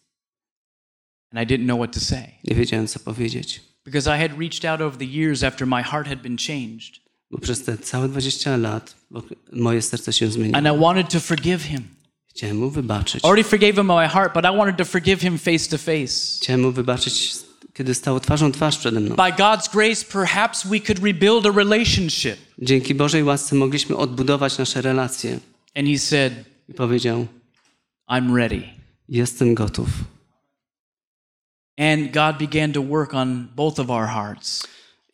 And I didn't know what to say Nie wiedziałem, co powiedzieć, because I had reached out over the years after my heart had been changed. bo przez te całe 20 lat moje serce się zmieniło. And I wanted to forgive him. Chciałem mu wybaczyć. Already forgave him my heart, but I wanted to forgive him face to face. Chciałem mu wybaczyć, kiedy stał twarzą twarz przede mną. By God's grace, perhaps we could rebuild a relationship. Dzięki Bożej łasce mogliśmy odbudować nasze relacje. And he said, I powiedział: I'm ready. Jestem gotów. And God began to work on both of our hearts.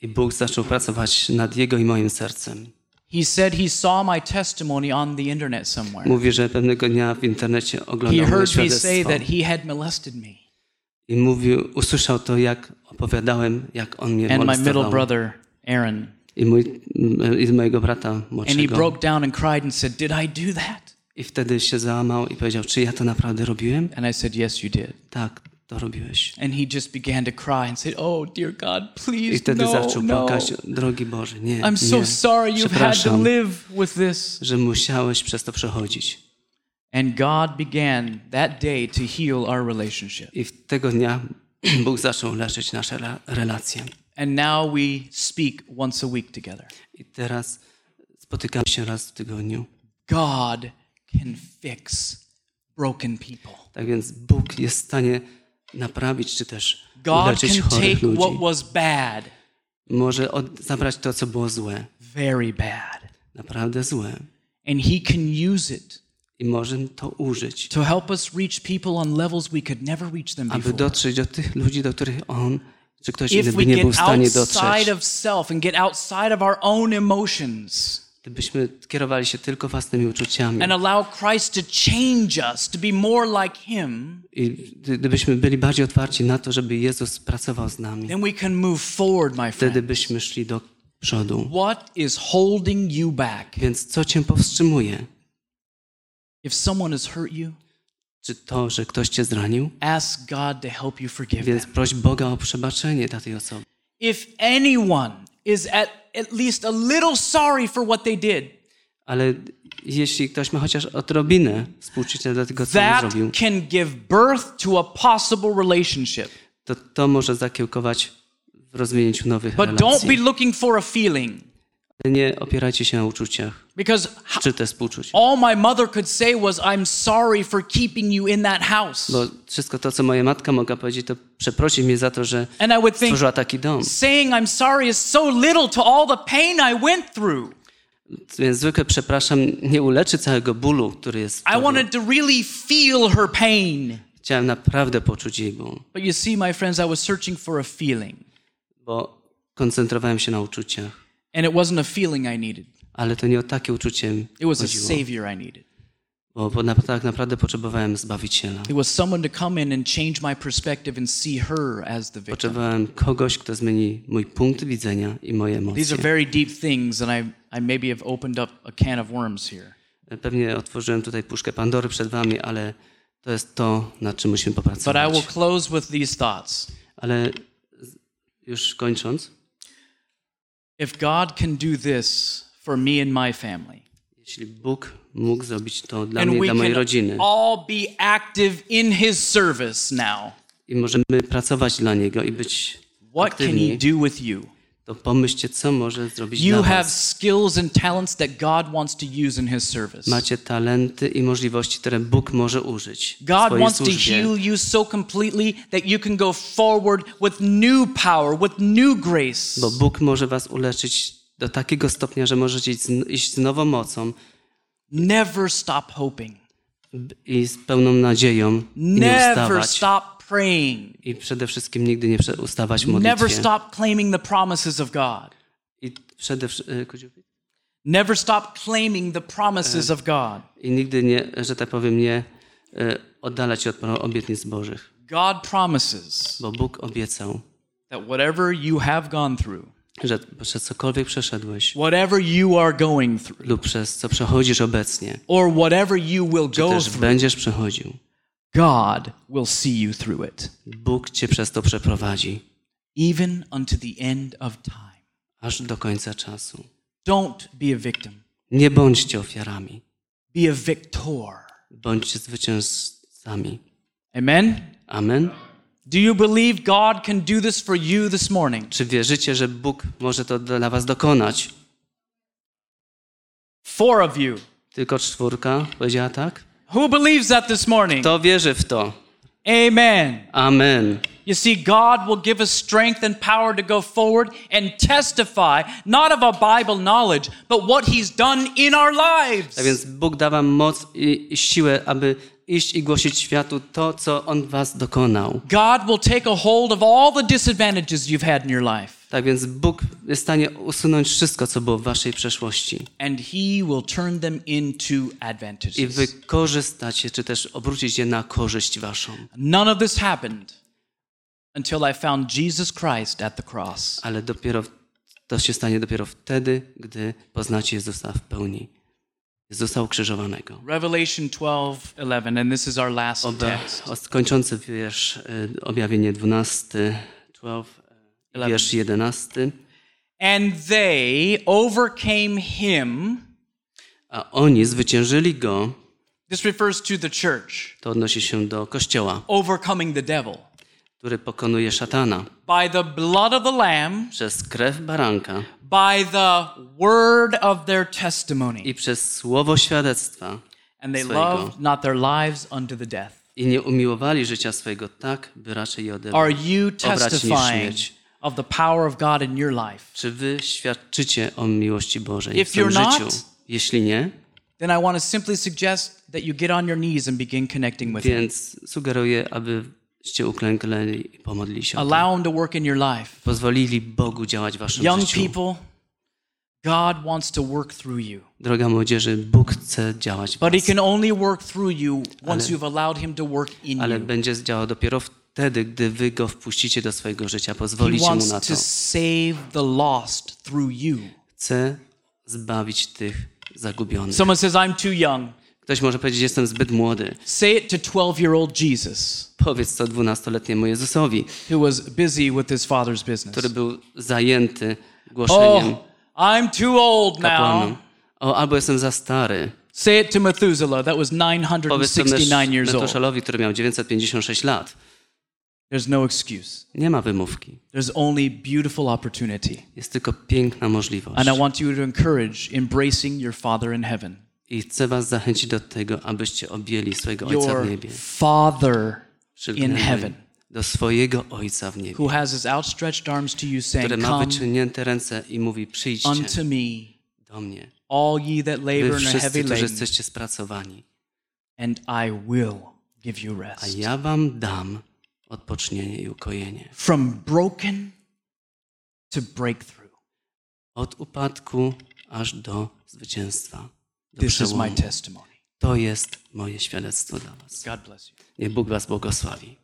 I Bóg zaczął pracować nad jego i moim sercem. He said he saw my testimony on the internet somewhere. Mówi, że pewnego dnia w internecie He oglądał moje heard me say świadectwo that he had molested me. I mówił, usłyszał to, jak opowiadałem, jak on mnie And my middle molestował. brother, Aaron. I, mój, I mojego brata And he młodszego. broke down and cried and said, Did I do that? I wtedy się załamał i powiedział, czy ja to naprawdę robiłem? And I said, Yes, you did. Tak, to robiłeś. And he just began to cry and said, Oh, dear God, I please, wtedy no, zaczął no. płakać, drogi Boże, nie, I'm so nie, sorry you've had to przepraszam, live with this. że musiałeś przez to przechodzić. And God began that day to heal our relationship. I tego dnia <clears throat> Bóg zaczął leczyć nasze re- relacje. And now we speak once a week together. I teraz spotykamy się raz w tygodniu. God can fix broken people. Tak więc Bóg jest w stanie naprawić czy też God uleczyć can chorych take what ludzi. was bad, Może od, zabrać to, co było złe. very bad, Naprawdę złe. and He can use it I może to użyć, to help us reach people on levels we could never reach them aby before. dotrzeć do tych ludzi, do których On czy ktoś inny by nie był w stanie dotrzeć. Gdybyśmy kierowali się tylko własnymi uczuciami and allow Christ to change us to be more like Him, i gdy- gdybyśmy byli bardziej otwarci na to, żeby Jezus pracował z nami, then we can move forward, my wtedy friend. byśmy szli do przodu. What is holding you back? Więc co cię powstrzymuje? If someone has hurt you, Czy to, że ktoś cię zranił? ask God to help you forgive Więc proś Boga o przebaczenie dla tej osoby. If anyone is at, at least a little sorry for what they did, Ale jeśli ktoś ma chociaż odrobinę współczucia do tego, co zrobił, can give birth to a possible relationship. to to może zakiełkować w rozwinięciu nowych But don't be relacji. looking for a feeling Nie opierajcie się na uczuciach, because ho- czy też współczuć. all my mother could say was, I'm sorry for keeping you in that house. Bo wszystko to, co moja matka mogła powiedzieć, to przeprosi mnie za to, że And I would think, stworzyła taki dom. saying I'm sorry is so little to all the pain I went through. Więc zwykle przepraszam nie uleczy całego bólu, który jest w I wanted to really feel her pain. Chciałem naprawdę poczuć jej ból, But you see, my friends, I was searching for a feeling. bo koncentrowałem się na uczuciach. And it wasn't a feeling I needed, Ale to nie o takie uczucie it was a chodziło, savior I needed. bo, na, tak naprawdę potrzebowałem Zbawiciela. It was someone to come in and change my perspective and see her as the victim. Potrzebowałem kogoś, kto zmieni mój punkt widzenia i moje These emocje. are very deep things, and I, I maybe have opened up a can of worms here. Pewnie otworzyłem tutaj puszkę Pandory przed wami, ale to jest to, nad czym musimy But I will popracować. close with these thoughts. Ale już kończąc, If God can do this for me and my family, jeśli Bóg mógł zrobić to dla and mnie i we dla mojej can rodziny all be active in His service now, i możemy pracować dla Niego i być what can He aktywni, do with you? To pomyślcie, co może zrobić You have skills and talents that God wants to use in His service. Macie talenty i możliwości, które Bóg może użyć God wants to heal you so completely that you can go forward with new power, with new grace. Bo Bóg może was uleczyć do takiego stopnia, że możecie iść z, iść z nową mocą Never stop hoping. i z pełną nadzieją Never stop praying. I przede wszystkim nigdy nie ustawać w Never modlitwie. stop claiming the promises of God. I przede wszystkim... Never stop claiming the promises of God. I nigdy nie, że tak powiem, nie e, oddalać się od obietnic Bożych. God promises Bo Bóg obiecał, that whatever you have gone through, że przez cokolwiek przeszedłeś whatever you are going through, lub przez co przechodzisz obecnie, or whatever you will go through, będziesz przechodził, God will see you through it, Bóg cię przez to przeprowadzi, even unto the end of time. aż do końca czasu. Don't be a victim, Nie bądźcie ofiarami, be a victor. bądźcie zwycięzcami. Amen? Amen. Do you believe God can do this for you this morning? Czy wierzycie, że Bóg może to dla was dokonać? Four of you. Tylko czwórka powiedziała tak? Who believes that this morning? Kto wierzy w to? Amen. Amen. You see, God will give us strength and power to go forward and testify, not of our Bible knowledge, but what He's done in our lives. Tak więc Bóg da wam moc i siłę, aby iść i głosić światu to, co On was dokonał. God will take a hold of all the disadvantages you've had in your life, Tak więc Bóg jest w stanie usunąć wszystko, co było w waszej przeszłości and He will turn them into i advantages. wykorzystać je, czy też obrócić je na korzyść waszą. None of this happened until I found Jesus Christ at the cross. Ale dopiero to się stanie dopiero wtedy, gdy poznacie Jezusa w pełni. Jezusa ukrzyżowanego. Revelation 12:11, and this is our last Oba, text. kończący wiersz, y, objawienie 12, 12, y, wiersz 11. And they overcame him. A oni zwyciężyli go, This refers to the church, to odnosi się do Kościoła. overcoming the devil. który pokonuje szatana by the blood of the Lamb, przez krew baranka by the word of their testimony. i przez słowo świadectwa And they loved not their lives unto the death. i nie umiłowali życia swojego tak, by raczej je Are odebrać. you Obrać niż testifying of the power of God in your life? Czy wy świadczycie o miłości Bożej If w swoim you're not- życiu? Jeśli nie, Then I want to simply suggest that you get on your knees and begin connecting with Him. więc sugeruję, abyście uklęknęli i pomodlili się. Allow Him to work in your life. Pozwolili Bogu działać w waszym Young życiu. people, God wants to work through you. Droga młodzieży, Bóg chce działać w But He can only work through you once you've allowed Him to work in ale you. będzie działał dopiero wtedy, gdy wy Go wpuścicie do swojego życia, pozwolicie Mu na to to. save the lost through you. Chce zbawić tych zagubionych. Someone says, I'm too young. Ktoś może powiedzieć, jestem zbyt młody. Say it to 12 year old Jesus, Powiedz to dwunastoletniemu Jezusowi, who was busy with his father's business. który był zajęty głoszeniem Oh, I'm too old kapłanom. now. O, albo jestem za stary. Say it to Methuselah, that was Powiedz to 969 years old. Który miał 956 lat. There's no excuse. Nie ma wymówki. There's only beautiful opportunity. Jest tylko piękna możliwość. And I want you to encourage embracing your Father in heaven. I chcę was zachęcić do tego, abyście objęli swojego Ojca w niebie. Father in heaven, do swojego Ojca w niebie, who has his outstretched arms to you, saying, który ma wyciągnięte ręce i mówi, przyjdźcie unto me, do mnie. all ye that labor and are heavy laden, jesteście spracowani, and I will give you a rest. ja wam dam odpocznienie i ukojenie. From broken to breakthrough. Od upadku aż do zwycięstwa, This is my testimony. To jest moje świadectwo dla was. God bless you. Niech Bóg was błogosławi.